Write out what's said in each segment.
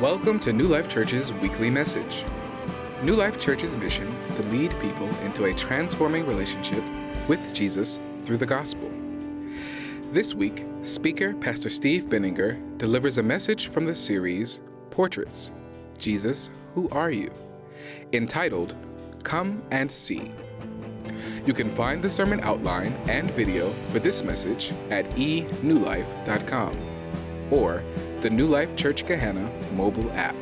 Welcome to New Life Church's weekly message. New Life Church's mission is to lead people into a transforming relationship with Jesus through the gospel. This week, speaker Pastor Steve Benninger delivers a message from the series Portraits Jesus, Who Are You? entitled Come and See. You can find the sermon outline and video for this message at enewlife.com or the New Life Church Gahanna mobile app.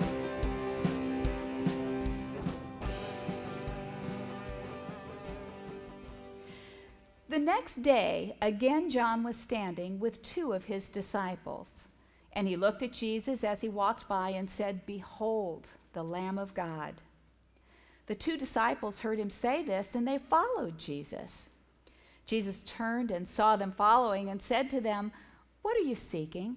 The next day, again John was standing with two of his disciples. And he looked at Jesus as he walked by and said, Behold, the Lamb of God. The two disciples heard him say this, and they followed Jesus. Jesus turned and saw them following and said to them, What are you seeking?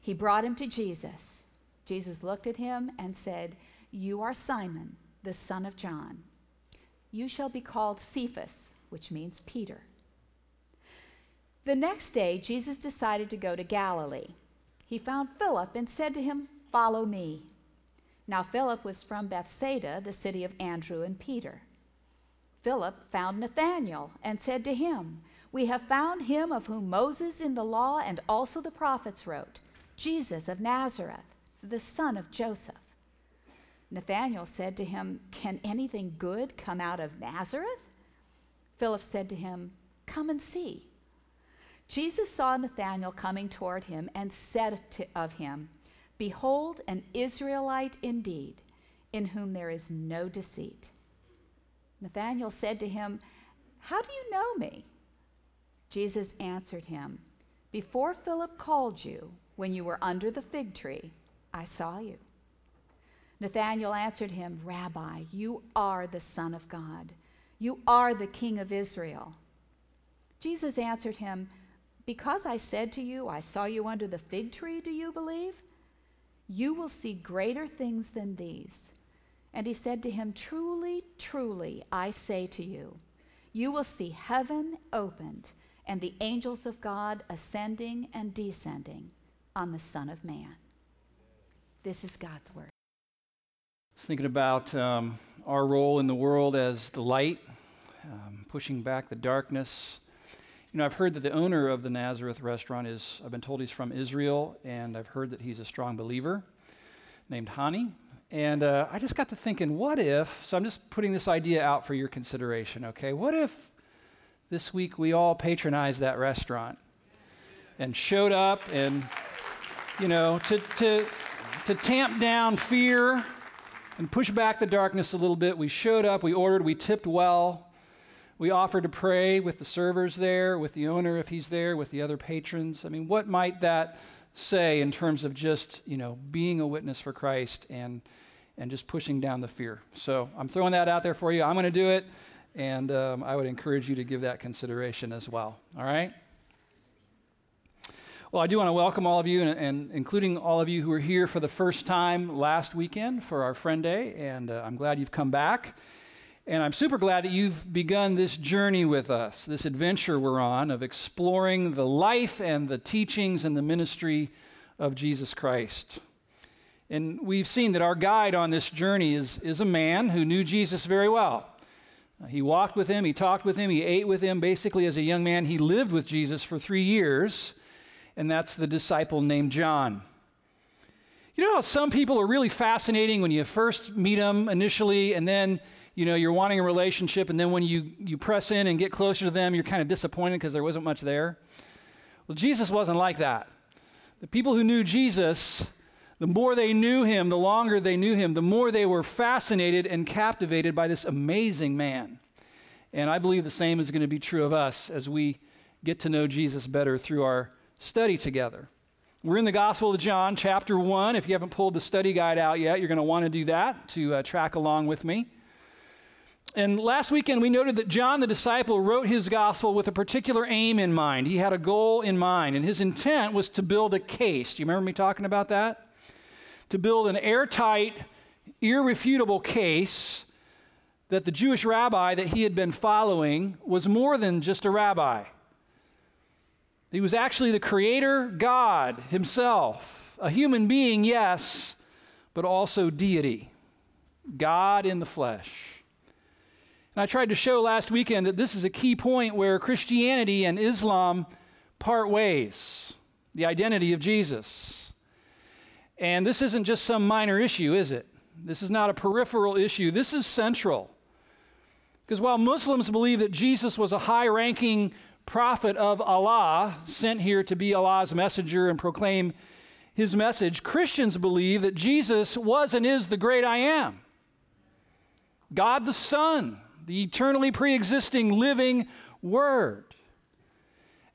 He brought him to Jesus. Jesus looked at him and said, You are Simon, the son of John. You shall be called Cephas, which means Peter. The next day, Jesus decided to go to Galilee. He found Philip and said to him, Follow me. Now, Philip was from Bethsaida, the city of Andrew and Peter. Philip found Nathanael and said to him, We have found him of whom Moses in the law and also the prophets wrote, Jesus of Nazareth, the son of Joseph. Nathanael said to him, Can anything good come out of Nazareth? Philip said to him, Come and see. Jesus saw Nathanael coming toward him and said to, of him, Behold, an Israelite indeed, in whom there is no deceit. Nathanael said to him, How do you know me? Jesus answered him, Before Philip called you, when you were under the fig tree, I saw you. Nathanael answered him, Rabbi, you are the Son of God. You are the King of Israel. Jesus answered him, Because I said to you, I saw you under the fig tree, do you believe? You will see greater things than these. And he said to him, Truly, truly, I say to you, you will see heaven opened and the angels of God ascending and descending on the Son of Man. This is God's word. I was thinking about um, our role in the world as the light, um, pushing back the darkness. You know, I've heard that the owner of the Nazareth restaurant is, I've been told he's from Israel, and I've heard that he's a strong believer named Hani. And uh, I just got to thinking, what if, so I'm just putting this idea out for your consideration, okay? What if this week we all patronized that restaurant and showed up and, you know, to, to, to tamp down fear and push back the darkness a little bit, we showed up, we ordered, we tipped well. We offered to pray with the servers there, with the owner if he's there, with the other patrons. I mean, what might that say in terms of just, you know, being a witness for Christ and and just pushing down the fear? So I'm throwing that out there for you. I'm going to do it, and um, I would encourage you to give that consideration as well. All right. Well, I do want to welcome all of you, and, and, including all of you who were here for the first time last weekend for our Friend Day, and uh, I'm glad you've come back. And I'm super glad that you've begun this journey with us, this adventure we're on of exploring the life and the teachings and the ministry of Jesus Christ. And we've seen that our guide on this journey is, is a man who knew Jesus very well. He walked with him, he talked with him, he ate with him. Basically, as a young man, he lived with Jesus for three years, and that's the disciple named John. You know how some people are really fascinating when you first meet them initially, and then you know you're wanting a relationship, and then when you, you press in and get closer to them, you're kind of disappointed because there wasn't much there? Well, Jesus wasn't like that. The people who knew Jesus the more they knew him, the longer they knew him, the more they were fascinated and captivated by this amazing man. And I believe the same is going to be true of us as we get to know Jesus better through our study together. We're in the Gospel of John, chapter 1. If you haven't pulled the study guide out yet, you're going to want to do that to uh, track along with me. And last weekend, we noted that John the disciple wrote his gospel with a particular aim in mind. He had a goal in mind, and his intent was to build a case. Do you remember me talking about that? To build an airtight, irrefutable case that the Jewish rabbi that he had been following was more than just a rabbi. He was actually the creator God himself, a human being, yes, but also deity, God in the flesh. And I tried to show last weekend that this is a key point where Christianity and Islam part ways the identity of Jesus. And this isn't just some minor issue, is it? This is not a peripheral issue. This is central. Because while Muslims believe that Jesus was a high ranking prophet of Allah, sent here to be Allah's messenger and proclaim his message, Christians believe that Jesus was and is the great I am. God the Son, the eternally pre existing living Word.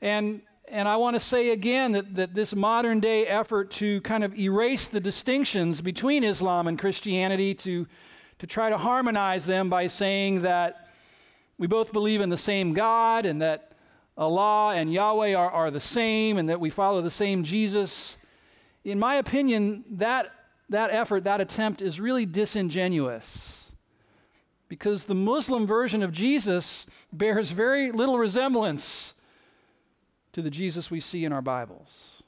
And, and I want to say again that, that this modern day effort to kind of erase the distinctions between Islam and Christianity, to, to try to harmonize them by saying that we both believe in the same God and that Allah and Yahweh are, are the same and that we follow the same Jesus, in my opinion, that, that effort, that attempt is really disingenuous. Because the Muslim version of Jesus bears very little resemblance to the Jesus we see in our Bibles.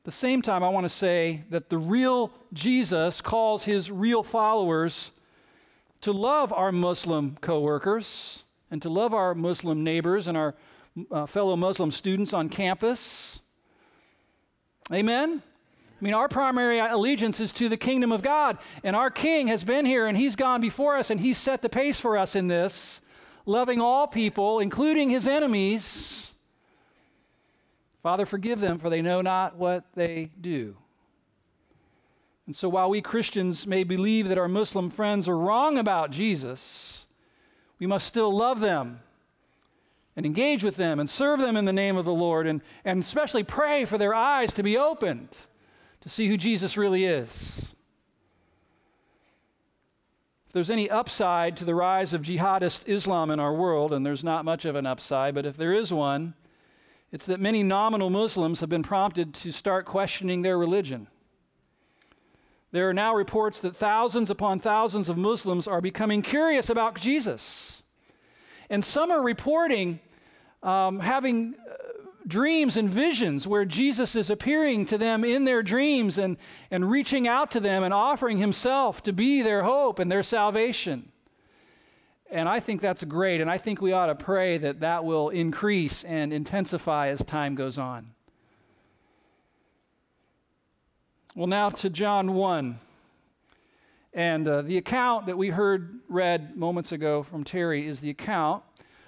At the same time, I want to say that the real Jesus calls his real followers to love our Muslim coworkers and to love our Muslim neighbors and our uh, fellow Muslim students on campus. Amen? I mean, our primary allegiance is to the kingdom of God, and our King has been here and he's gone before us and he's set the pace for us in this, loving all people, including his enemies. Father, forgive them, for they know not what they do. And so, while we Christians may believe that our Muslim friends are wrong about Jesus, we must still love them and engage with them and serve them in the name of the Lord and, and especially pray for their eyes to be opened to see who Jesus really is. If there's any upside to the rise of jihadist Islam in our world, and there's not much of an upside, but if there is one, it's that many nominal Muslims have been prompted to start questioning their religion. There are now reports that thousands upon thousands of Muslims are becoming curious about Jesus. And some are reporting um, having uh, dreams and visions where Jesus is appearing to them in their dreams and, and reaching out to them and offering himself to be their hope and their salvation. And I think that's great. And I think we ought to pray that that will increase and intensify as time goes on. Well, now to John 1. And uh, the account that we heard read moments ago from Terry is the account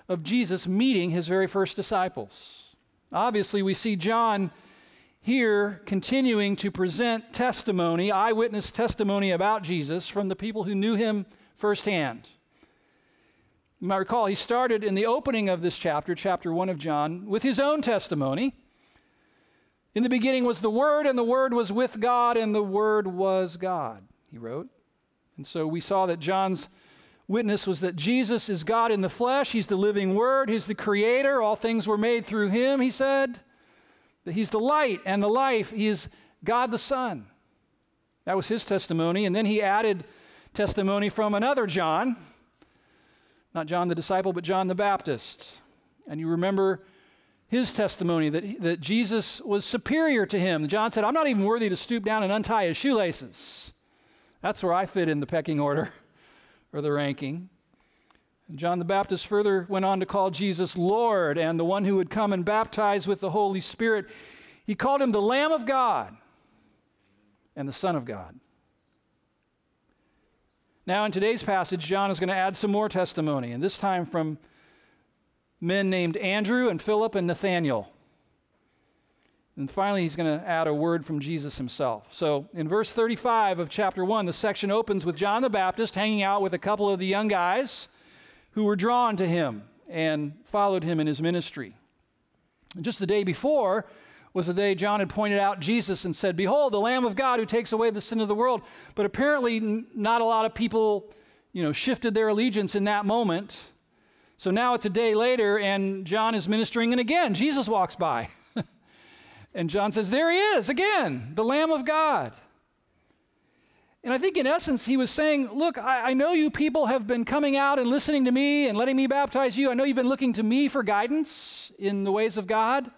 of Jesus meeting his very first disciples. Obviously, we see John here continuing to present testimony, eyewitness testimony about Jesus from the people who knew him firsthand. You might recall he started in the opening of this chapter, chapter 1 of John, with his own testimony. In the beginning was the Word, and the Word was with God, and the Word was God, he wrote. And so we saw that John's witness was that Jesus is God in the flesh. He's the living Word. He's the Creator. All things were made through Him, he said. That He's the light and the life. He is God the Son. That was his testimony. And then he added testimony from another John, not John the disciple, but John the Baptist. And you remember his testimony that, that Jesus was superior to him. John said, I'm not even worthy to stoop down and untie his shoelaces. That's where I fit in the pecking order or the ranking. And John the Baptist further went on to call Jesus Lord and the one who would come and baptize with the Holy Spirit. He called him the Lamb of God and the Son of God. Now, in today's passage, John is going to add some more testimony, and this time from men named Andrew and Philip and Nathanael. And finally, he's going to add a word from Jesus himself. So, in verse 35 of chapter 1, the section opens with John the Baptist hanging out with a couple of the young guys who were drawn to him and followed him in his ministry. And just the day before, was the day John had pointed out Jesus and said, Behold, the Lamb of God who takes away the sin of the world. But apparently, not a lot of people, you know, shifted their allegiance in that moment. So now it's a day later, and John is ministering, and again, Jesus walks by. and John says, There he is, again, the Lamb of God. And I think in essence, he was saying, Look, I, I, know you people have been coming out and listening to me and letting me baptize you. I know you've been looking to me for guidance in the ways of God.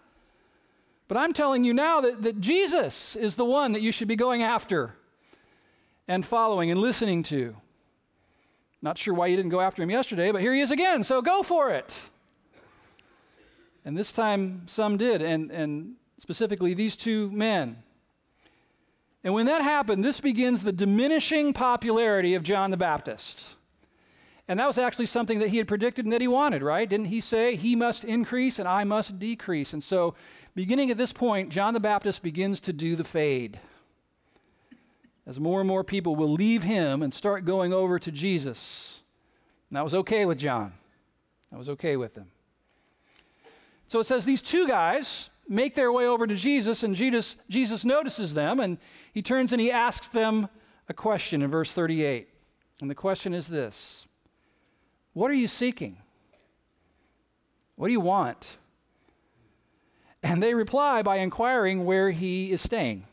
But I'm telling you now that, that Jesus is the one that you should be going after and following and listening to. Not sure why you didn't go after him yesterday, but here he is again, so go for it. And this time, some did, and, and specifically these two men. And when that happened, this begins the diminishing popularity of John the Baptist. And that was actually something that he had predicted and that he wanted, right? Didn't he say, He must increase and I must decrease? And so, beginning at this point, John the Baptist begins to do the fade. As more and more people will leave him and start going over to Jesus. And that was okay with John. That was okay with him. So it says these two guys, make their way over to Jesus, and Jesus, Jesus notices them, and he turns and he asks them a question in verse 38. And the question is this What are you seeking? What do you want? And they reply by inquiring where he is staying.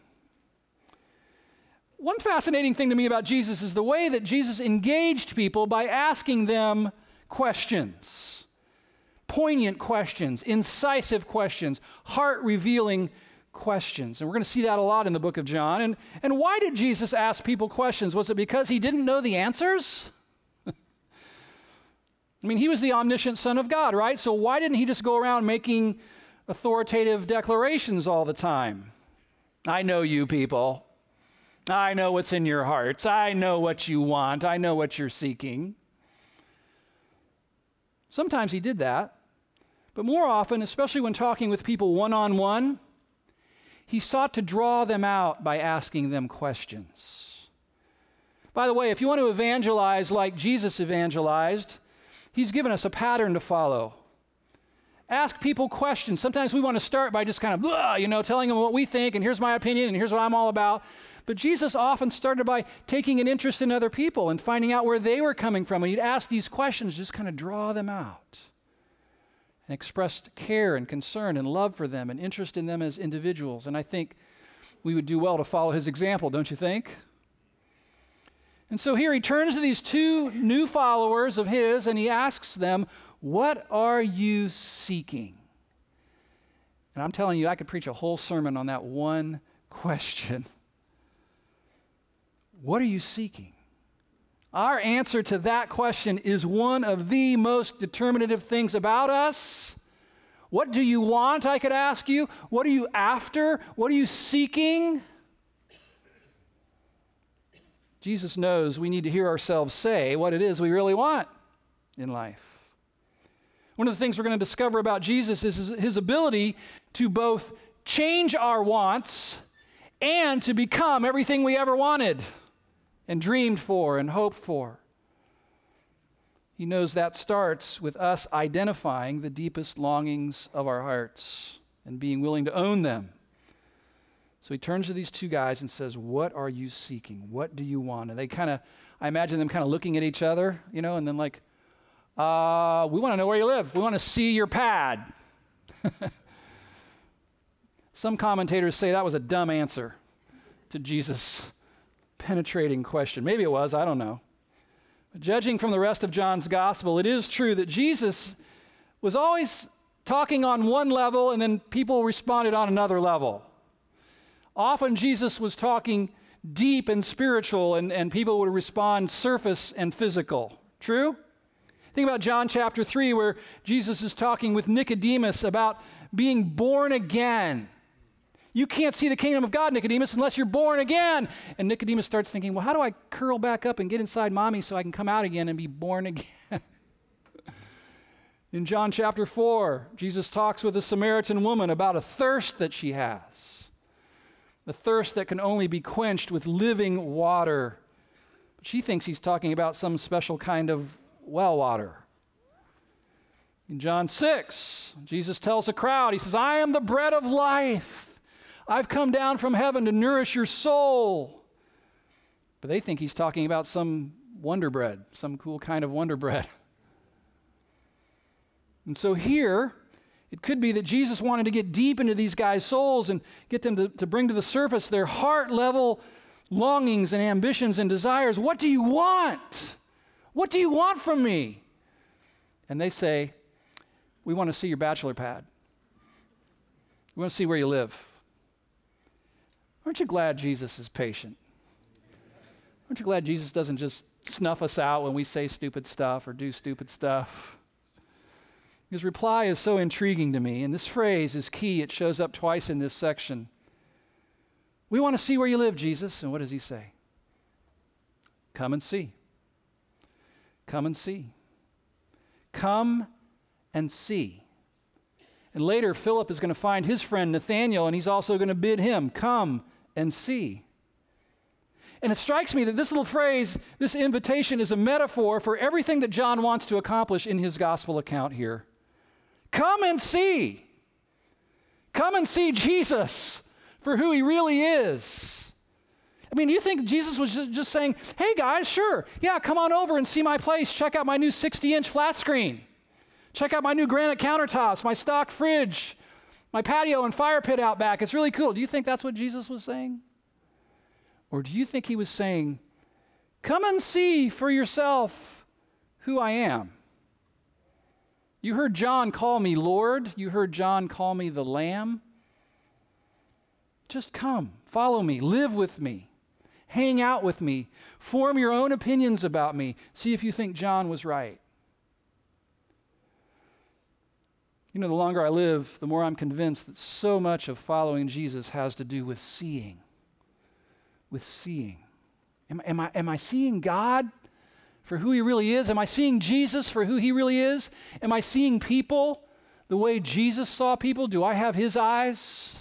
One fascinating thing to me about Jesus is the way that Jesus engaged people by asking them questions poignant questions, incisive questions, heart revealing questions. And we're going to see that a lot in the book of John. And, and why did Jesus ask people questions? Was it because he didn't know the answers? I mean, he was the omniscient Son of God, right? So why didn't he just go around making authoritative declarations all the time? I know you people. I know what's in your hearts. I know what you want. I know what you're seeking. Sometimes he did that. But more often, especially when talking with people one on one, he sought to draw them out by asking them questions. By the way, if you want to evangelize like Jesus evangelized, he's given us a pattern to follow. Ask people questions. Sometimes we want to start by just kind of, you know, telling them what we think, and here's my opinion, and here's what I'm all about. But Jesus often started by taking an interest in other people and finding out where they were coming from. And he'd ask these questions, just kind of draw them out and expressed care and concern and love for them and interest in them as individuals. And I think we would do well to follow his example, don't you think? And so here he turns to these two new followers of his and he asks them, What are you seeking? And I'm telling you, I could preach a whole sermon on that one question. What are you seeking? Our answer to that question is one of the most determinative things about us. What do you want? I could ask you. What are you after? What are you seeking? Jesus knows we need to hear ourselves say what it is we really want in life. One of the things we're going to discover about Jesus is his ability to both change our wants and to become everything we ever wanted and dreamed for and hoped for. He knows that starts with us identifying the deepest longings of our hearts and being willing to own them. So he turns to these two guys and says, What are you seeking? What do you want? And they kind of, I imagine them kind of looking at each other, you know, and then like, uh, We want to know where you live. We want to see your pad. Some commentators say that was a dumb answer to Jesus' penetrating question. Maybe it was, I don't know. But judging from the rest of John's gospel, it is true that Jesus was always talking on one level and then people responded on another level. Often Jesus was talking deep and spiritual, and, and people would respond surface and physical. True? Think about John chapter 3, where Jesus is talking with Nicodemus about being born again. You can't see the kingdom of God, Nicodemus, unless you're born again. And Nicodemus starts thinking, well, how do I curl back up and get inside mommy so I can come out again and be born again? In John chapter 4, Jesus talks with a Samaritan woman about a thirst that she has, a thirst that can only be quenched with living water. She thinks he's talking about some special kind of well water. In John 6, Jesus tells a crowd, He says, I am the bread of life. I've come down from heaven to nourish your soul. But they think he's talking about some wonder bread, some cool kind of wonder bread. And so here, it could be that Jesus wanted to get deep into these guys' souls and get them to, to bring to the surface their heart level longings and ambitions and desires. What do you want? What do you want from me? And they say, We want to see your bachelor pad. We want to see where you live. Aren't you glad Jesus is patient? Aren't you glad Jesus doesn't just snuff us out when we say stupid stuff or do stupid stuff? His reply is so intriguing to me, and this phrase is key. It shows up twice in this section. We want to see where you live, Jesus. And what does he say? Come and see. Come and see. Come and see. And later, Philip is going to find his friend Nathanael, and he's also going to bid him, Come and see. And it strikes me that this little phrase, this invitation, is a metaphor for everything that John wants to accomplish in his gospel account here. Come and see. Come and see Jesus for who he really is. I mean, do you think Jesus was just saying, hey guys, sure, yeah, come on over and see my place. Check out my new 60 inch flat screen. Check out my new granite countertops, my stock fridge, my patio and fire pit out back. It's really cool. Do you think that's what Jesus was saying? Or do you think he was saying, come and see for yourself who I am? You heard John call me Lord. You heard John call me the Lamb. Just come, follow me, live with me, hang out with me, form your own opinions about me. See if you think John was right. You know, the longer I live, the more I'm convinced that so much of following Jesus has to do with seeing. With seeing. Am, am, I, am I seeing God for who He really is? Am I seeing Jesus for who He really is? Am I seeing people the way Jesus saw people? Do I have His eyes?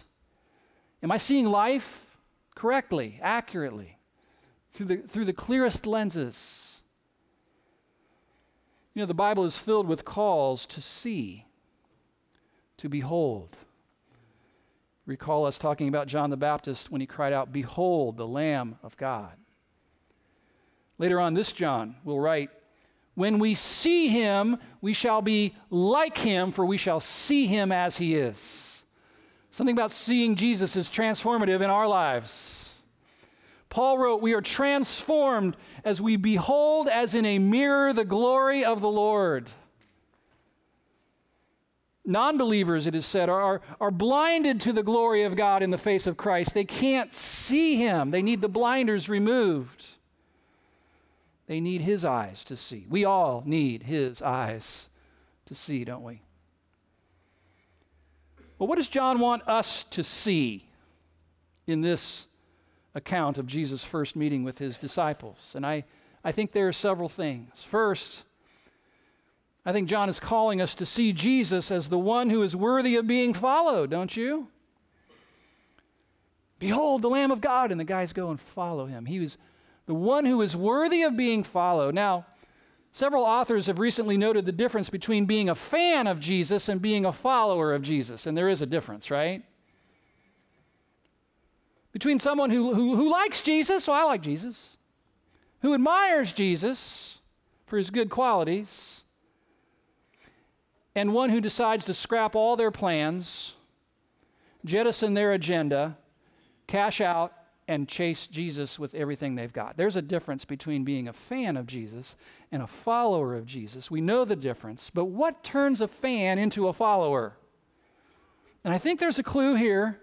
Am I seeing life correctly, accurately, through the, through the clearest lenses? You know, the Bible is filled with calls to see to behold. Recall us talking about John the Baptist when he cried out, Behold, the Lamb of God. Later on, this John will write, When we see him, we shall be like him, for we shall see him as he is. Something about seeing Jesus is transformative in our lives. Paul wrote, We are transformed as we behold as in a mirror the glory of the Lord. Non believers, it is said, are, are blinded to the glory of God in the face of Christ. They can't see Him, they need the blinders removed. They need His eyes to see. We all need His eyes to see, don't we? Well, what does John want us to see in this account of Jesus' first meeting with his disciples? And I, I think there are several things. First, I think John is calling us to see Jesus as the one who is worthy of being followed, don't you? Behold, the Lamb of God. And the guys go and follow him. He was the one who is worthy of being followed. Now, several authors have recently noted the difference between being a fan of Jesus and being a follower of Jesus. And there is a difference, right? Between someone who, who, who likes Jesus, so I like Jesus, who admires Jesus for his good qualities and one who decides to scrap all their plans, jettison their agenda, cash out, and chase Jesus with everything they've got. There's a difference between being a fan of Jesus and a follower of Jesus. We know the difference, but what turns a fan into a follower? And I think there's a clue here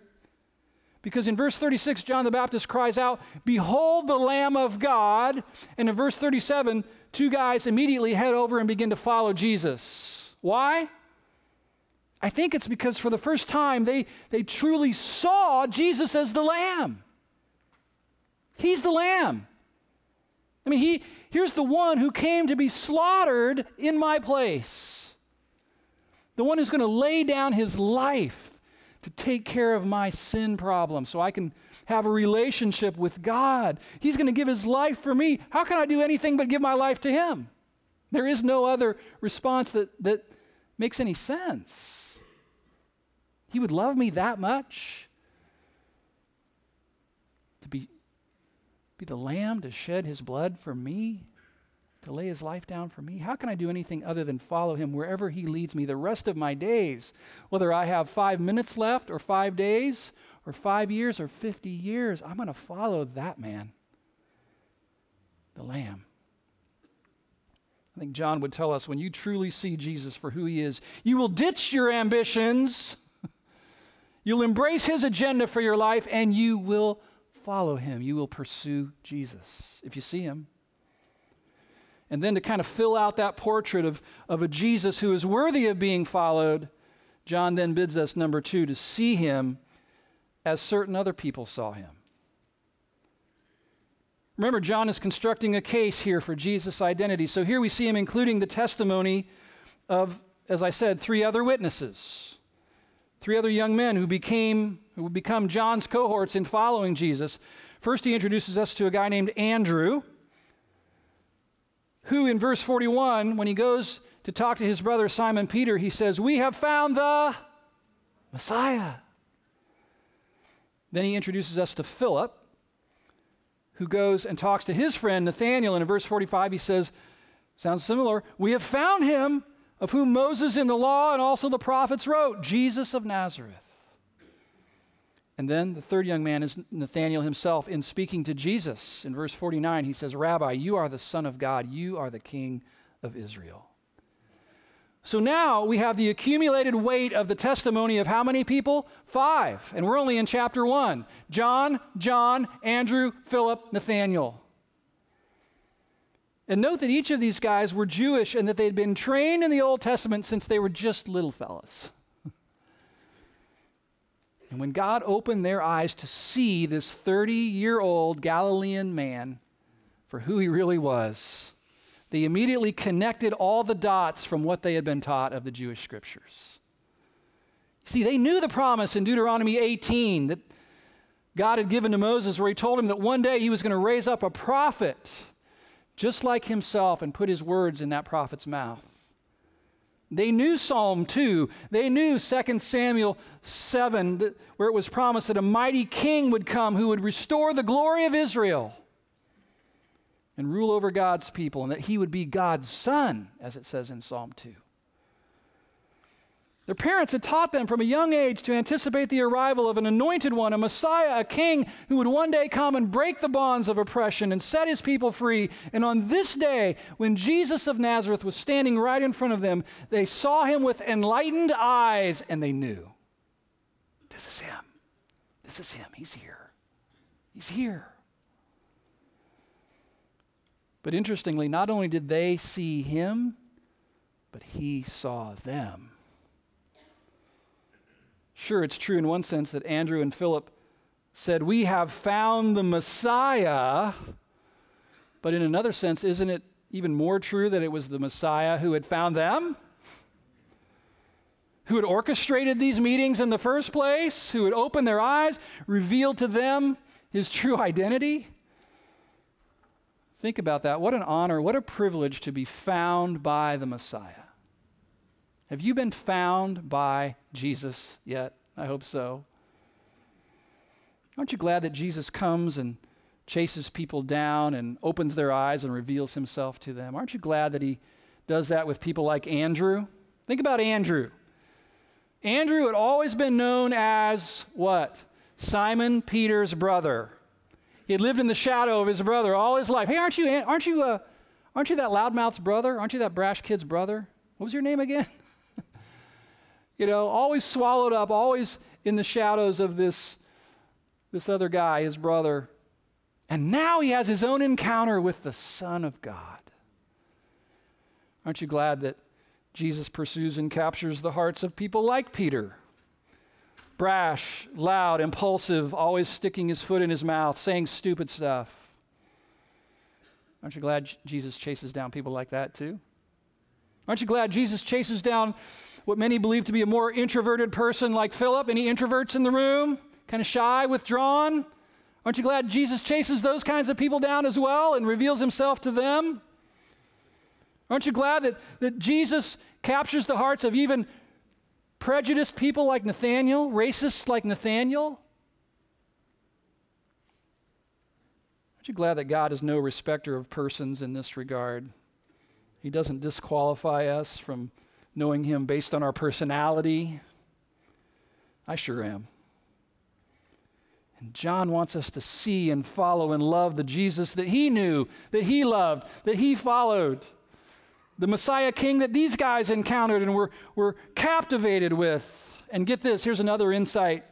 because in verse 36, John the Baptist cries out, Behold the Lamb of God. And in verse 37, two guys immediately head over and begin to follow Jesus. Why? I think it's because for the first time they, they truly saw Jesus as the Lamb. He's the Lamb. I mean, he, here's the one who came to be slaughtered in my place. The one who's going to lay down his life to take care of my sin problem so I can have a relationship with God. He's going to give his life for me. How can I do anything but give my life to him? There is no other response that, that makes any sense. He would love me that much to be, be the lamb, to shed his blood for me, to lay his life down for me. How can I do anything other than follow him wherever he leads me the rest of my days? Whether I have five minutes left, or five days, or five years, or 50 years, I'm going to follow that man, the lamb. I think John would tell us when you truly see Jesus for who he is, you will ditch your ambitions, you'll embrace his agenda for your life, and you will follow him. You will pursue Jesus if you see him. And then to kind of fill out that portrait of, of a Jesus who is worthy of being followed, John then bids us, number two, to see him as certain other people saw him. Remember, John is constructing a case here for Jesus' identity. So here we see him including the testimony of, as I said, three other witnesses, three other young men who became who would become John's cohorts in following Jesus. First, he introduces us to a guy named Andrew, who in verse 41, when he goes to talk to his brother Simon Peter, he says, We have found the Messiah. Then he introduces us to Philip, who goes and talks to his friend Nathanael. And in verse 45, he says, sounds similar, we have found him of whom Moses in the law and also the prophets wrote, Jesus of Nazareth. And then the third young man is Nathanael himself. In speaking to Jesus in verse 49, he says, Rabbi, you are the Son of God, you are the King of Israel. So now we have the accumulated weight of the testimony of how many people? Five. And we're only in chapter one John, John, Andrew, Philip, Nathanael. And note that each of these guys were Jewish and that they'd been trained in the Old Testament since they were just little fellas. and when God opened their eyes to see this 30 year old Galilean man for who he really was, they immediately connected all the dots from what they had been taught of the Jewish scriptures. See, they knew the promise in Deuteronomy 18 that God had given to Moses, where he told him that one day he was going to raise up a prophet just like himself and put his words in that prophet's mouth. They knew Psalm 2. They knew 2 Samuel 7, where it was promised that a mighty king would come who would restore the glory of Israel and rule over God's people, and that he would be God's son, as it says in Psalm 2. Their parents had taught them from a young age to anticipate the arrival of an anointed one, a Messiah, a king who would one day come and break the bonds of oppression and set his people free. And on this day, when Jesus of Nazareth was standing right in front of them, they saw him with enlightened eyes and they knew this is him. This is him. He's here. He's here. But interestingly, not only did they see him, but he saw them. Sure, it's true in one sense that Andrew and Philip said, We have found the Messiah. But in another sense, isn't it even more true that it was the Messiah who had found them? Who had orchestrated these meetings in the first place? Who had opened their eyes, revealed to them his true identity? Think about that. What an honor, what a privilege to be found by the Messiah. Have you been found by Jesus yet? I hope so. Aren't you glad that Jesus comes and chases people down and opens their eyes and reveals himself to them? Aren't you glad that he does that with people like Andrew? Think about Andrew. Andrew had always been known as what? Simon Peter's brother. He had lived in the shadow of his brother all his life. Hey, aren't you, aren't you, uh, aren't you that loudmouth's brother? Aren't you that brash kid's brother? What was your name again? you know, always swallowed up, always in the shadows of this, this other guy, his brother. And now he has his own encounter with the Son of God. Aren't you glad that Jesus pursues and captures the hearts of people like Peter? Brash, loud, impulsive, always sticking his foot in his mouth, saying stupid stuff. Aren't you glad Jesus chases down people like that too? Aren't you glad Jesus chases down what many believe to be a more introverted person like Philip? Any introverts in the room? Kind of shy, withdrawn? Aren't you glad Jesus chases those kinds of people down as well and reveals himself to them? Aren't you glad that, that Jesus captures the hearts of even prejudiced people like Nathanael, racists like Nathanael? Aren't you glad that God is no respecter of persons in this regard? He doesn't disqualify us from knowing Him based on our personality. I sure am. And John wants us to see and follow and love the Jesus that he knew, that he loved, that he followed. The Messiah King that these guys encountered and were, were captivated with. And get this here's another insight.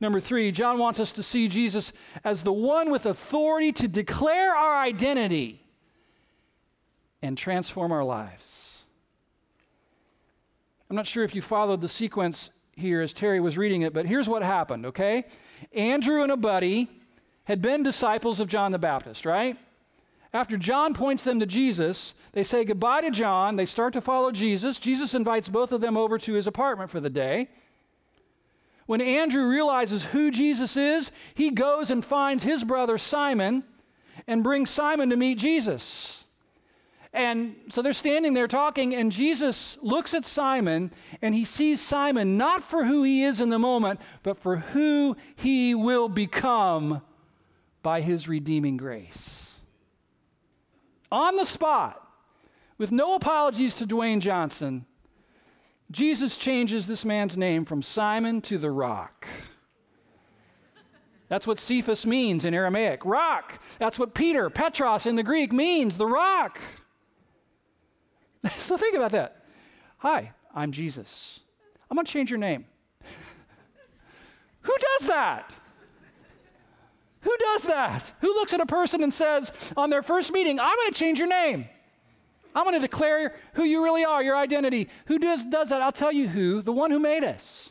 Number three, John wants us to see Jesus as the one with authority to declare our identity and transform our lives. I'm not sure if you followed the sequence here as Terry was reading it, but here's what happened, okay? Andrew and a buddy had been disciples of John the Baptist, right? After John points them to Jesus, they say goodbye to John. They start to follow Jesus. Jesus invites both of them over to his apartment for the day. When Andrew realizes who Jesus is, he goes and finds his brother Simon and brings Simon to meet Jesus. And so they're standing there talking, and Jesus looks at Simon and he sees Simon not for who he is in the moment, but for who he will become by his redeeming grace. On the spot, with no apologies to Dwayne Johnson, Jesus changes this man's name from Simon to the rock. That's what Cephas means in Aramaic rock. That's what Peter, Petros in the Greek means, the rock. so think about that. Hi, I'm Jesus. I'm going to change your name. Who does that? Who does that? Who looks at a person and says on their first meeting, I'm going to change your name? I'm going to declare who you really are, your identity. Who does, does that? I'll tell you who the one who made us,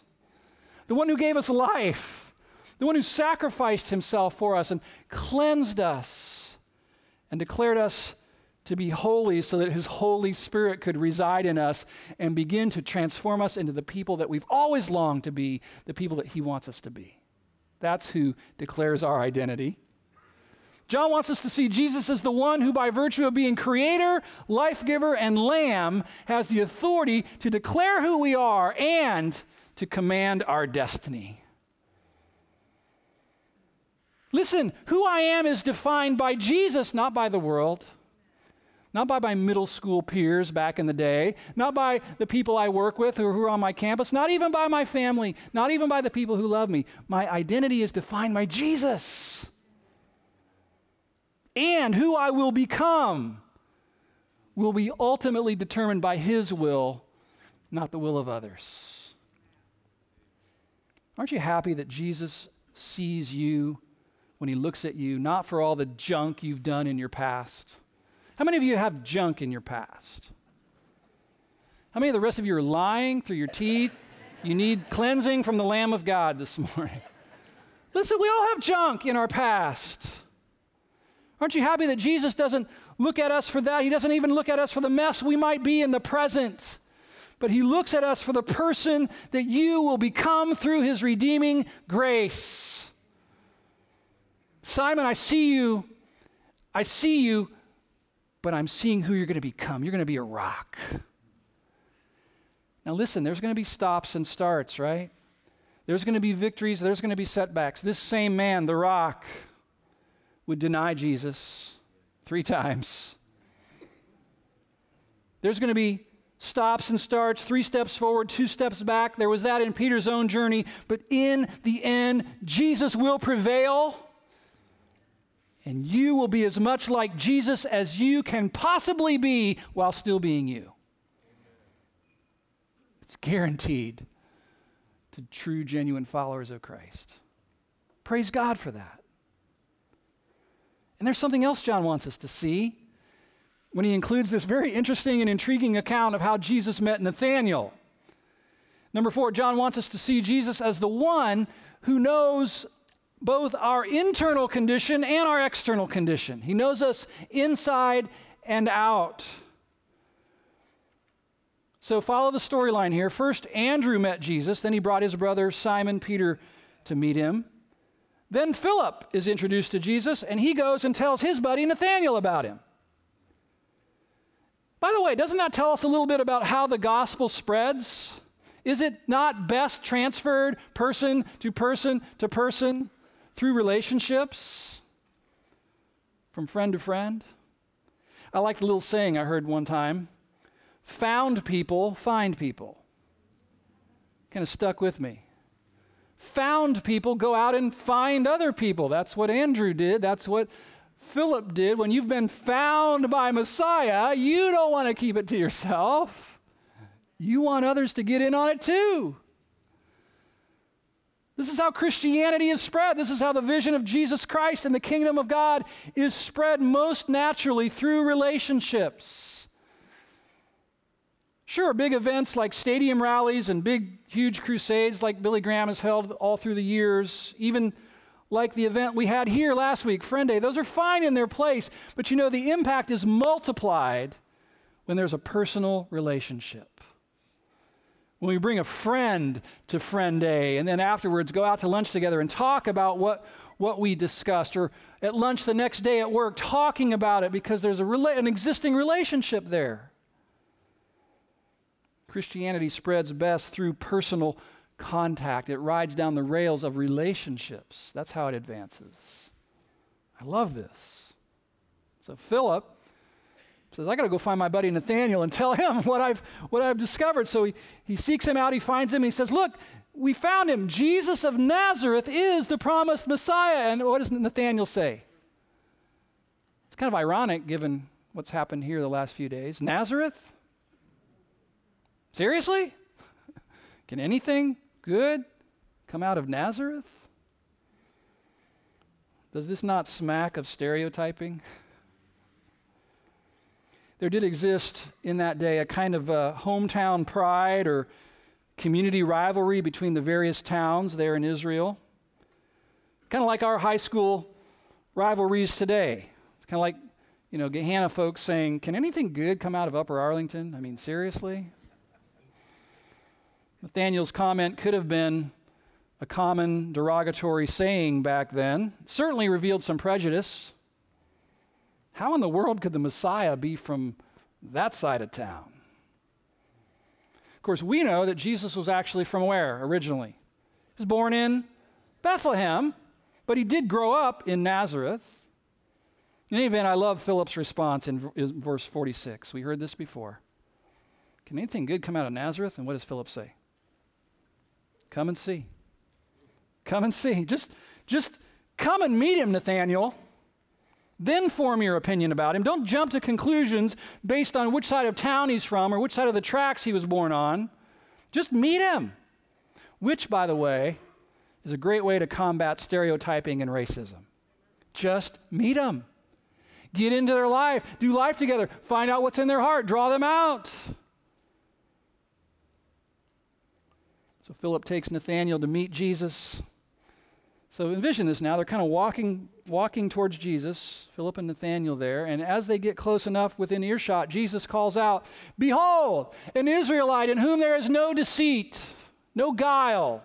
the one who gave us life, the one who sacrificed himself for us and cleansed us and declared us to be holy so that His Holy Spirit could reside in us and begin to transform us into the people that we've always longed to be, the people that He wants us to be. That's who declares our identity. John wants us to see Jesus as the one who, by virtue of being creator, life giver, and lamb, has the authority to declare who we are and to command our destiny. Listen, who I am is defined by Jesus, not by the world not by my middle school peers back in the day, not by the people I work with or who are on my campus, not even by my family, not even by the people who love me. My identity is defined by Jesus. And who I will become will be ultimately determined by His will, not the will of others. Aren't you happy that Jesus sees you when He looks at you, not for all the junk you've done in your past? How many of you have junk in your past? How many of the rest of you are lying through your teeth? You need cleansing from the Lamb of God this morning. Listen, we all have junk in our past. Aren't you happy that Jesus doesn't look at us for that? He doesn't even look at us for the mess we might be in the present. But He looks at us for the person that you will become through His redeeming grace. Simon, I see you. I see you but I'm seeing who you're going to become. You're going to be a rock. Now, listen, there's going to be stops and starts, right? There's going to be victories, there's going to be setbacks. This same man, the rock, would deny Jesus three times. There's going to be stops and starts, three steps forward, two steps back. There was that in Peter's own journey. But in the end, Jesus will prevail and you will be as much like Jesus as you can possibly be while still being you. It's guaranteed to true, genuine followers of Christ. Praise God for that. And there's something else John wants us to see when he includes this very interesting and intriguing account of how Jesus met Nathanael. Number four, John wants us to see Jesus as the one who knows both our internal condition and our external condition. He knows us inside and out. So follow the storyline here. First, Andrew met Jesus, then he brought his brother Simon Peter to meet him. Then Philip is introduced to Jesus, and he goes and tells his buddy Nathanael about him. By the way, doesn't that tell us a little bit about how the gospel spreads? Is it not best transferred person to person to person? Through relationships. from friend to friend? I like the little saying I heard one time found people find people. Kind of stuck with me. Found people go out and find other people. That's what Andrew did. That's what Philip did. When you've been found by Messiah, you don't want to keep it to yourself. You want others to get in on it too. This is how Christianity is spread. This is how the vision of Jesus Christ and the kingdom of God is spread most naturally through relationships. Sure, big events like stadium rallies and big, huge crusades like Billy Graham has held all through the years, even like the event we had here last week, Friend Day, those are fine in their place. But you know, the impact is multiplied when there's a personal relationship. When we bring a friend to Friend Day and then afterwards go out to lunch together and talk about what, what we discussed, or at lunch the next day at work talking about it because there's a rela- an existing relationship there. Christianity spreads best through personal contact, it rides down the rails of relationships. That's how it advances. I love this. So Philip says, I got to go find my buddy Nathanael and tell him what I've, what I've discovered. So he, he seeks him out, he finds him, he says, Look, we found him. Jesus of Nazareth is the promised Messiah. And what does Nathanael say? It's kind of ironic given what's happened here the last few days. Nazareth? Seriously? Can anything good come out of Nazareth? Does this not smack of stereotyping? There did exist in that day a kind of a hometown pride or community rivalry between the various towns there in Israel. Kind of like our high school rivalries today. It's kind of like, you know, Gahanna folks saying, Can anything good come out of Upper Arlington? I mean, seriously? Nathanael's comment could have been a common derogatory saying back then. It certainly revealed some prejudice. How in the world could the Messiah be from that side of town? Of course, we know that Jesus was actually from where originally? He was born in Bethlehem, but he did grow up in Nazareth. In any event, I love Philip's response in verse 46. We heard this before. Can anything good come out of Nazareth? And what does Philip say? Come and see. Come and see. Just, just come and meet him, Nathanael. Then form your opinion about him. Don't jump to conclusions based on which side of town he's from or which side of the tracks he was born on. Just meet him. Which, by the way, is a great way to combat stereotyping and racism. Just meet them. Get into their life. Do life together. Find out what's in their heart. Draw them out. So Philip takes Nathanael to meet Jesus. So envision this now. They're kind of walking, walking towards Jesus, Philip and Nathanael there. And as they get close enough within earshot, Jesus calls out, Behold, an Israelite in whom there is no deceit, no guile.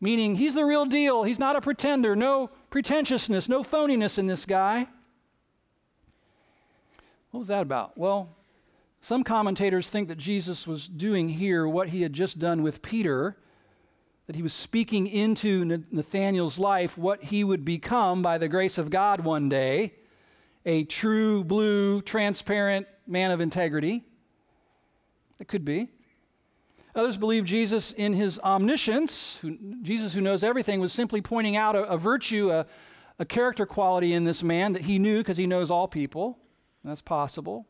Meaning he's the real deal. He's not a pretender. No pretentiousness, no phoniness in this guy. What was that about? Well, some commentators think that Jesus was doing here what he had just done with Peter, that he was speaking into Nathanael's life what he would become by the grace of God one day a true, blue, transparent man of integrity. It could be. Others believe Jesus, in his omniscience, who, Jesus who knows everything, was simply pointing out a, a virtue, a, a character quality in this man that he knew because he knows all people. That's possible.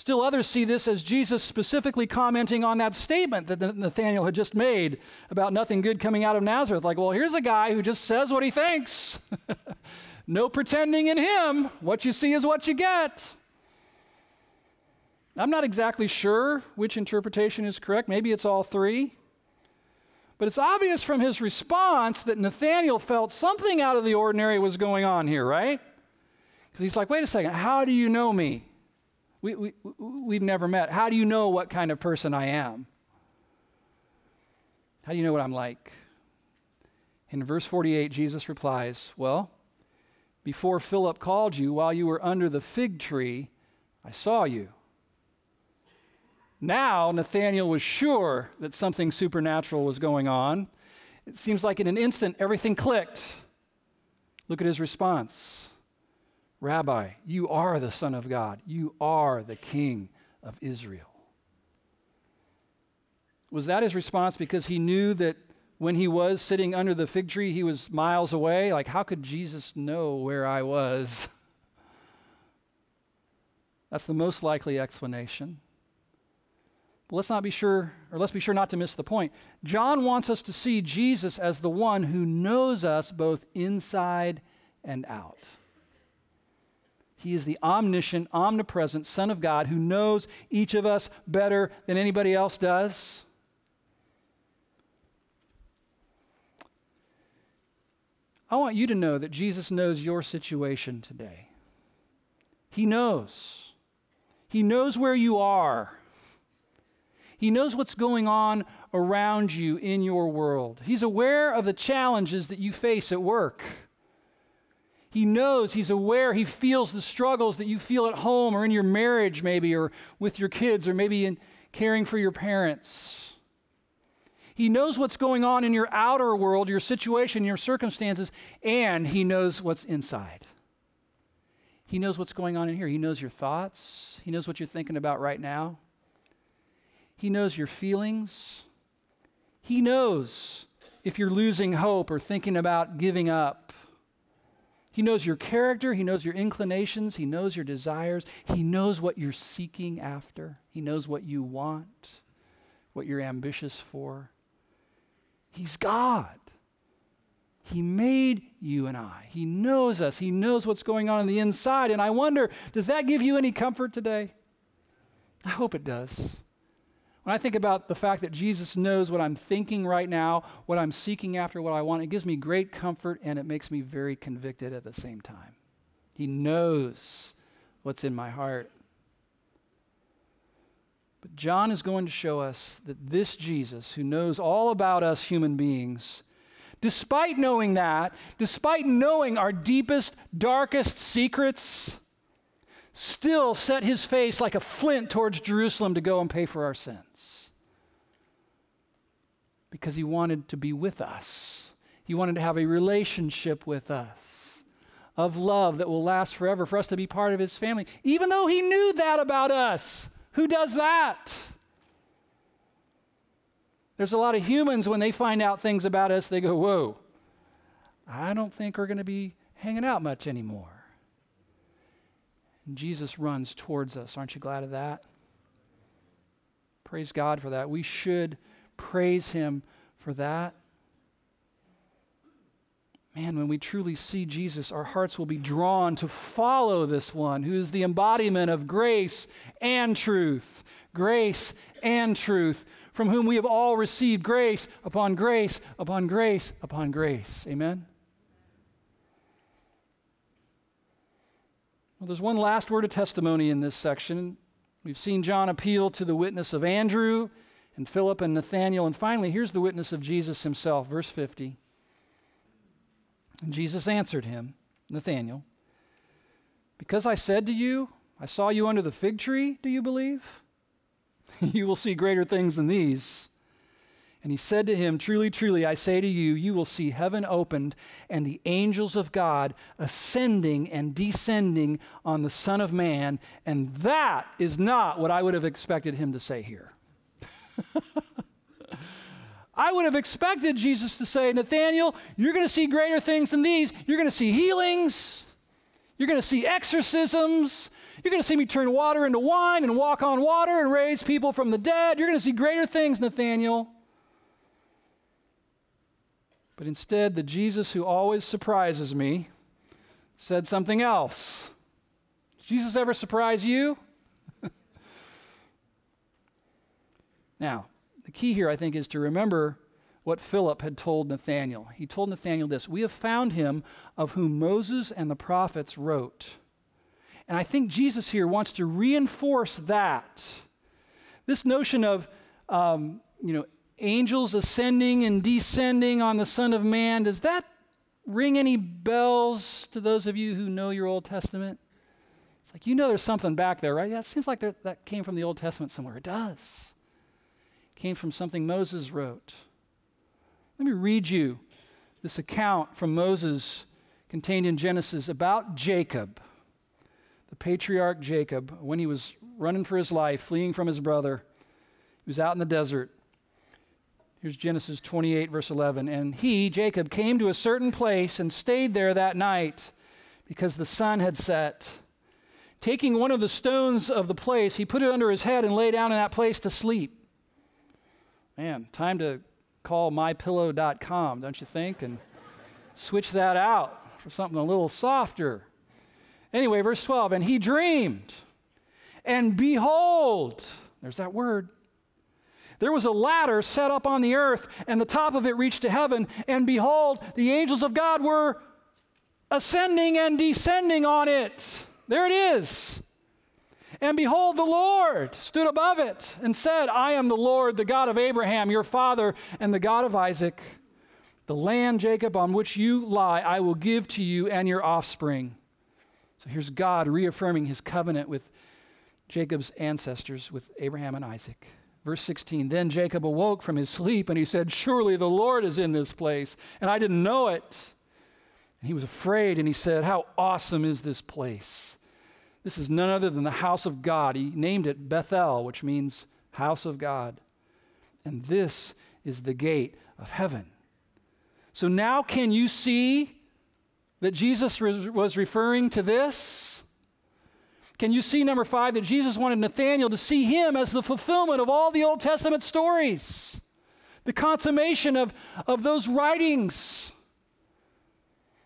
Still, others see this as Jesus specifically commenting on that statement that Nathanael had just made about nothing good coming out of Nazareth. Like, well, here's a guy who just says what he thinks. no pretending in him. What you see is what you get. I'm not exactly sure which interpretation is correct. Maybe it's all three. But it's obvious from his response that Nathanael felt something out of the ordinary was going on here, right? Because he's like, wait a second, how do you know me? We, we, we've never met. How do you know what kind of person I am? How do you know what I'm like? In verse 48, Jesus replies, Well, before Philip called you, while you were under the fig tree, I saw you. Now, Nathanael was sure that something supernatural was going on. It seems like in an instant, everything clicked. Look at his response. Rabbi, you are the Son of God. You are the King of Israel. Was that his response because he knew that when he was sitting under the fig tree, he was miles away? Like, how could Jesus know where I was? That's the most likely explanation. But let's not be sure, or let's be sure not to miss the point. John wants us to see Jesus as the one who knows us both inside and out. He is the omniscient, omnipresent Son of God who knows each of us better than anybody else does. I want you to know that Jesus knows your situation today. He knows. He knows where you are. He knows what's going on around you in your world. He's aware of the challenges that you face at work. He knows, he's aware, he feels the struggles that you feel at home or in your marriage, maybe, or with your kids, or maybe in caring for your parents. He knows what's going on in your outer world, your situation, your circumstances, and he knows what's inside. He knows what's going on in here. He knows your thoughts, he knows what you're thinking about right now. He knows your feelings. He knows if you're losing hope or thinking about giving up. He knows your character. He knows your inclinations. He knows your desires. He knows what you're seeking after. He knows what you want, what you're ambitious for. He's God. He made you and I. He knows us. He knows what's going on in the inside. And I wonder, does that give you any comfort today? I hope it does. When I think about the fact that Jesus knows what I'm thinking right now, what I'm seeking after, what I want, it gives me great comfort and it makes me very convicted at the same time. He knows what's in my heart. But John is going to show us that this Jesus, who knows all about us human beings, despite knowing that, despite knowing our deepest, darkest secrets, still set his face like a flint towards Jerusalem to go and pay for our sins. Because he wanted to be with us, he wanted to have a relationship with us of love that will last forever, for us to be part of his family, even though he knew that about us. Who does that? There's a lot of humans when they find out things about us, they go, Whoa, I don't think we're going to be hanging out much anymore. Jesus runs towards us. Aren't you glad of that? Praise God for that. We should praise Him for that. Man, when we truly see Jesus, our hearts will be drawn to follow this one who is the embodiment of grace and truth. Grace and truth, from whom we have all received grace upon grace upon grace upon grace. Amen? Well, there's one last word of testimony in this section. We've seen John appeal to the witness of Andrew and Philip and Nathanael. And finally, here's the witness of Jesus himself, verse 50. And Jesus answered him, Nathanael, Because I said to you, I saw you under the fig tree, do you believe? you will see greater things than these. And he said to him, Truly, truly, I say to you, you will see heaven opened and the angels of God ascending and descending on the Son of Man. And that is not what I would have expected him to say here. I would have expected Jesus to say, Nathanael, you're going to see greater things than these. You're going to see healings. You're going to see exorcisms. You're going to see me turn water into wine and walk on water and raise people from the dead. You're going to see greater things, Nathanael. But instead, the Jesus who always surprises me said something else. Jesus ever surprise you? now, the key here, I think, is to remember what Philip had told Nathanael. He told Nathanael this We have found him of whom Moses and the prophets wrote. And I think Jesus here wants to reinforce that. This notion of, um, you know, angels ascending and descending on the Son of Man, does that ring any bells to those of you who know your Old Testament? It's like, you know there's something back there, right? Yeah, it seems like there, that came from the Old Testament somewhere. It does. It came from something Moses wrote. Let me read you this account from Moses contained in Genesis about Jacob. The patriarch Jacob when he was running for his life, fleeing from his brother. He was out in the desert. Here's Genesis 28, verse 11. And he, Jacob, came to a certain place and stayed there that night because the sun had set. Taking one of the stones of the place, he put it under his head and lay down in that place to sleep. Man, time to call mypillow.com, don't you think? And switch that out for something a little softer. Anyway, verse 12, and he dreamed, and behold, there's that word. There was a ladder set up on the earth, and the top of it reached to heaven, and behold, the angels of God were ascending and descending on it. There it is. And behold, the Lord stood above it and said, I am the Lord, the God of Abraham, your father, and the God of Isaac. The land, Jacob, on which you lie, I will give to you and your offspring. So here's God reaffirming his covenant with Jacob's ancestors, with Abraham and Isaac. Verse 16 Then Jacob awoke from his sleep and he said, Surely the Lord is in this place, and I didn't know it. And he was afraid and he said, How awesome is this place! This is none other than the house of God. He named it Bethel, which means house of God. And this is the gate of heaven. So now, can you see that Jesus was referring to this? Can you see, number five, that Jesus wanted Nathanael to see him as the fulfillment of all the Old Testament stories, the consummation of, of those writings?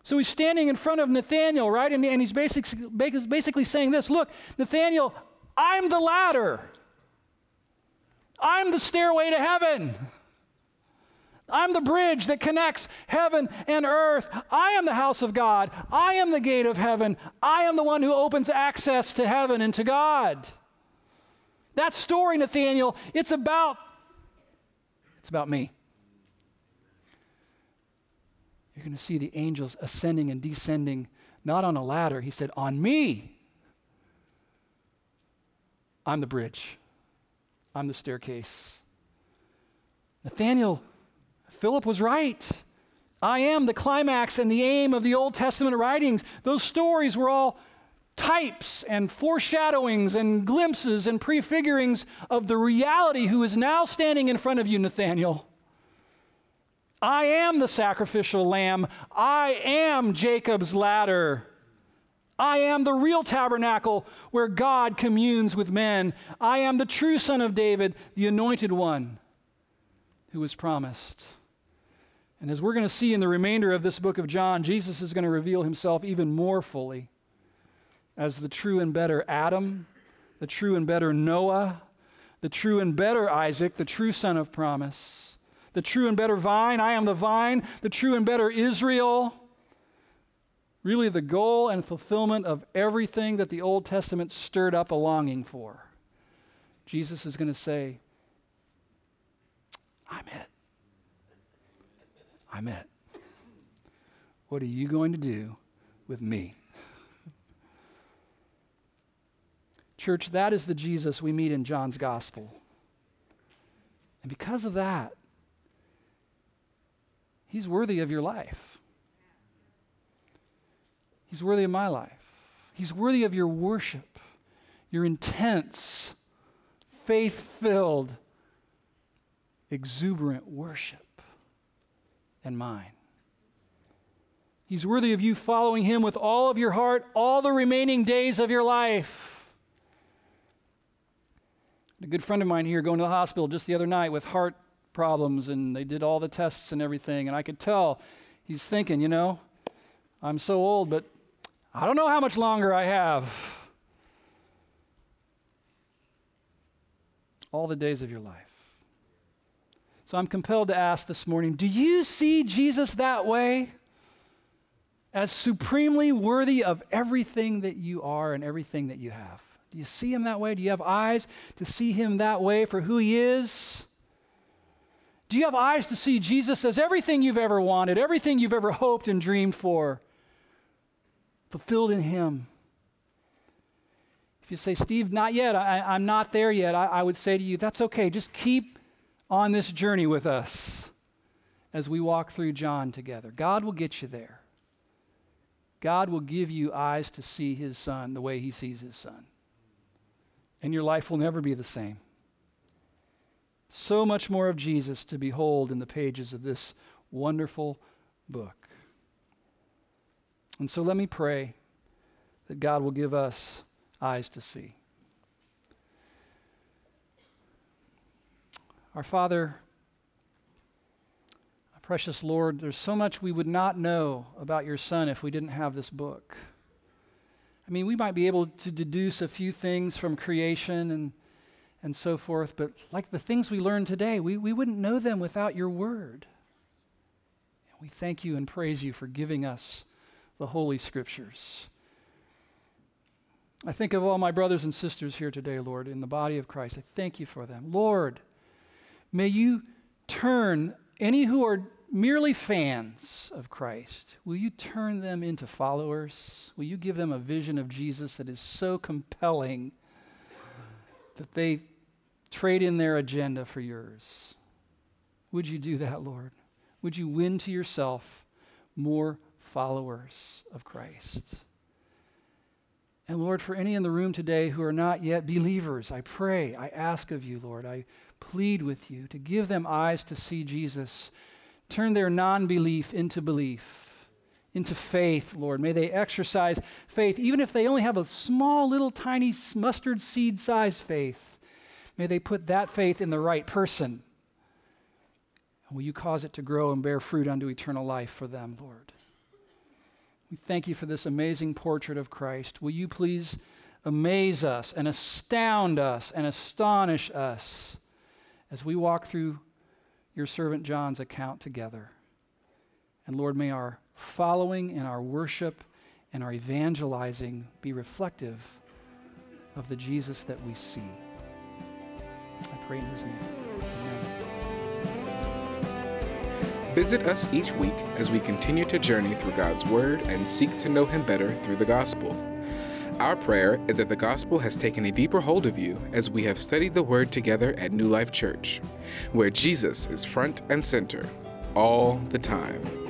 So he's standing in front of Nathanael, right? And, and he's basic, basically saying this Look, Nathanael, I'm the ladder, I'm the stairway to heaven. I'm the bridge that connects heaven and earth. I am the house of God. I am the gate of heaven. I am the one who opens access to heaven and to God. That story, Nathanael, it's about it's about me. You're going to see the angels ascending and descending, not on a ladder. He said, On me. I'm the bridge, I'm the staircase. Nathanael, Philip was right. I am the climax and the aim of the Old Testament writings. Those stories were all types and foreshadowings and glimpses and prefigurings of the reality who is now standing in front of you, Nathanael. I am the sacrificial lamb. I am Jacob's ladder. I am the real tabernacle where God communes with men. I am the true son of David, the anointed one who was promised. And as we're going to see in the remainder of this book of John, Jesus is going to reveal himself even more fully as the true and better Adam, the true and better Noah, the true and better Isaac, the true son of promise the true and better vine. I am the vine, the true and better Israel. Really, the goal and fulfillment of everything that the Old Testament stirred up a longing for. Jesus is going to say, I'm it. I'm it. What are you going to do with me? Church, that is the Jesus we meet in John's gospel. And because of that, He's worthy of your life. He's worthy of my life. He's worthy of your worship, your intense, faith filled, exuberant worship, and mine. He's worthy of you following him with all of your heart all the remaining days of your life. A good friend of mine here going to the hospital just the other night with heart problems and they did all the tests and everything. And I could tell he's thinking, you know, I'm so old, but I don't know how much longer I have. All the days of your life. So I'm compelled to ask this morning do you see Jesus that way? As supremely worthy of everything that you are and everything that you have? Do you see him that way? Do you have eyes to see him that way for who he is? Do you have eyes to see Jesus as everything you've ever wanted, everything you've ever hoped and dreamed for, fulfilled in Him? If you say, Steve, not yet, I, am not there yet, I, I would say to you, that's okay. Just keep on this journey with us as we walk through John together. God will get you there. God will give you eyes to see his son the way he sees his son. And your life will never be the same. So much more of Jesus to behold in the pages of this wonderful book. And so let me pray that God will give us eyes to see. Our Father, our precious Lord, there's so much we would not know about your Son if we didn't have this book. I mean, we might be able to deduce a few things from creation and, and so forth, but like the things we learned today, we, we wouldn't know them without your word. And We thank you and praise you for giving us the Holy Scriptures. I think of all my brothers and sisters here today, Lord, in the body of Christ. I thank you for them. Lord, May you turn any who are merely fans of Christ, will you turn them into followers? Will you give them a vision of Jesus that is so compelling that they trade in their agenda for yours? Would you do that, Lord? Would you win to yourself more followers of Christ? And Lord, for any in the room today who are not yet believers, I pray, I ask of you, Lord, I plead with you to give them eyes to see Jesus. Turn their non belief into belief, into faith, Lord. May they exercise faith, even if they only have a small, little, tiny mustard seed size faith. May they put that faith in the right person. And Will you cause it to grow and bear fruit unto eternal life for them, Lord? We thank you for this amazing portrait of Christ. Will you please amaze us and astound us and astonish us as we walk through your servant John's account together. And Lord, may our following and our worship and our evangelizing be reflective of the Jesus that we see. I pray in his name. Visit us each week as we continue to journey through God's Word and seek to know Him better through the gospel. Our prayer is that the gospel has taken a deeper hold of you as we have studied the word together at New Life Church, where Jesus is front and center all the time.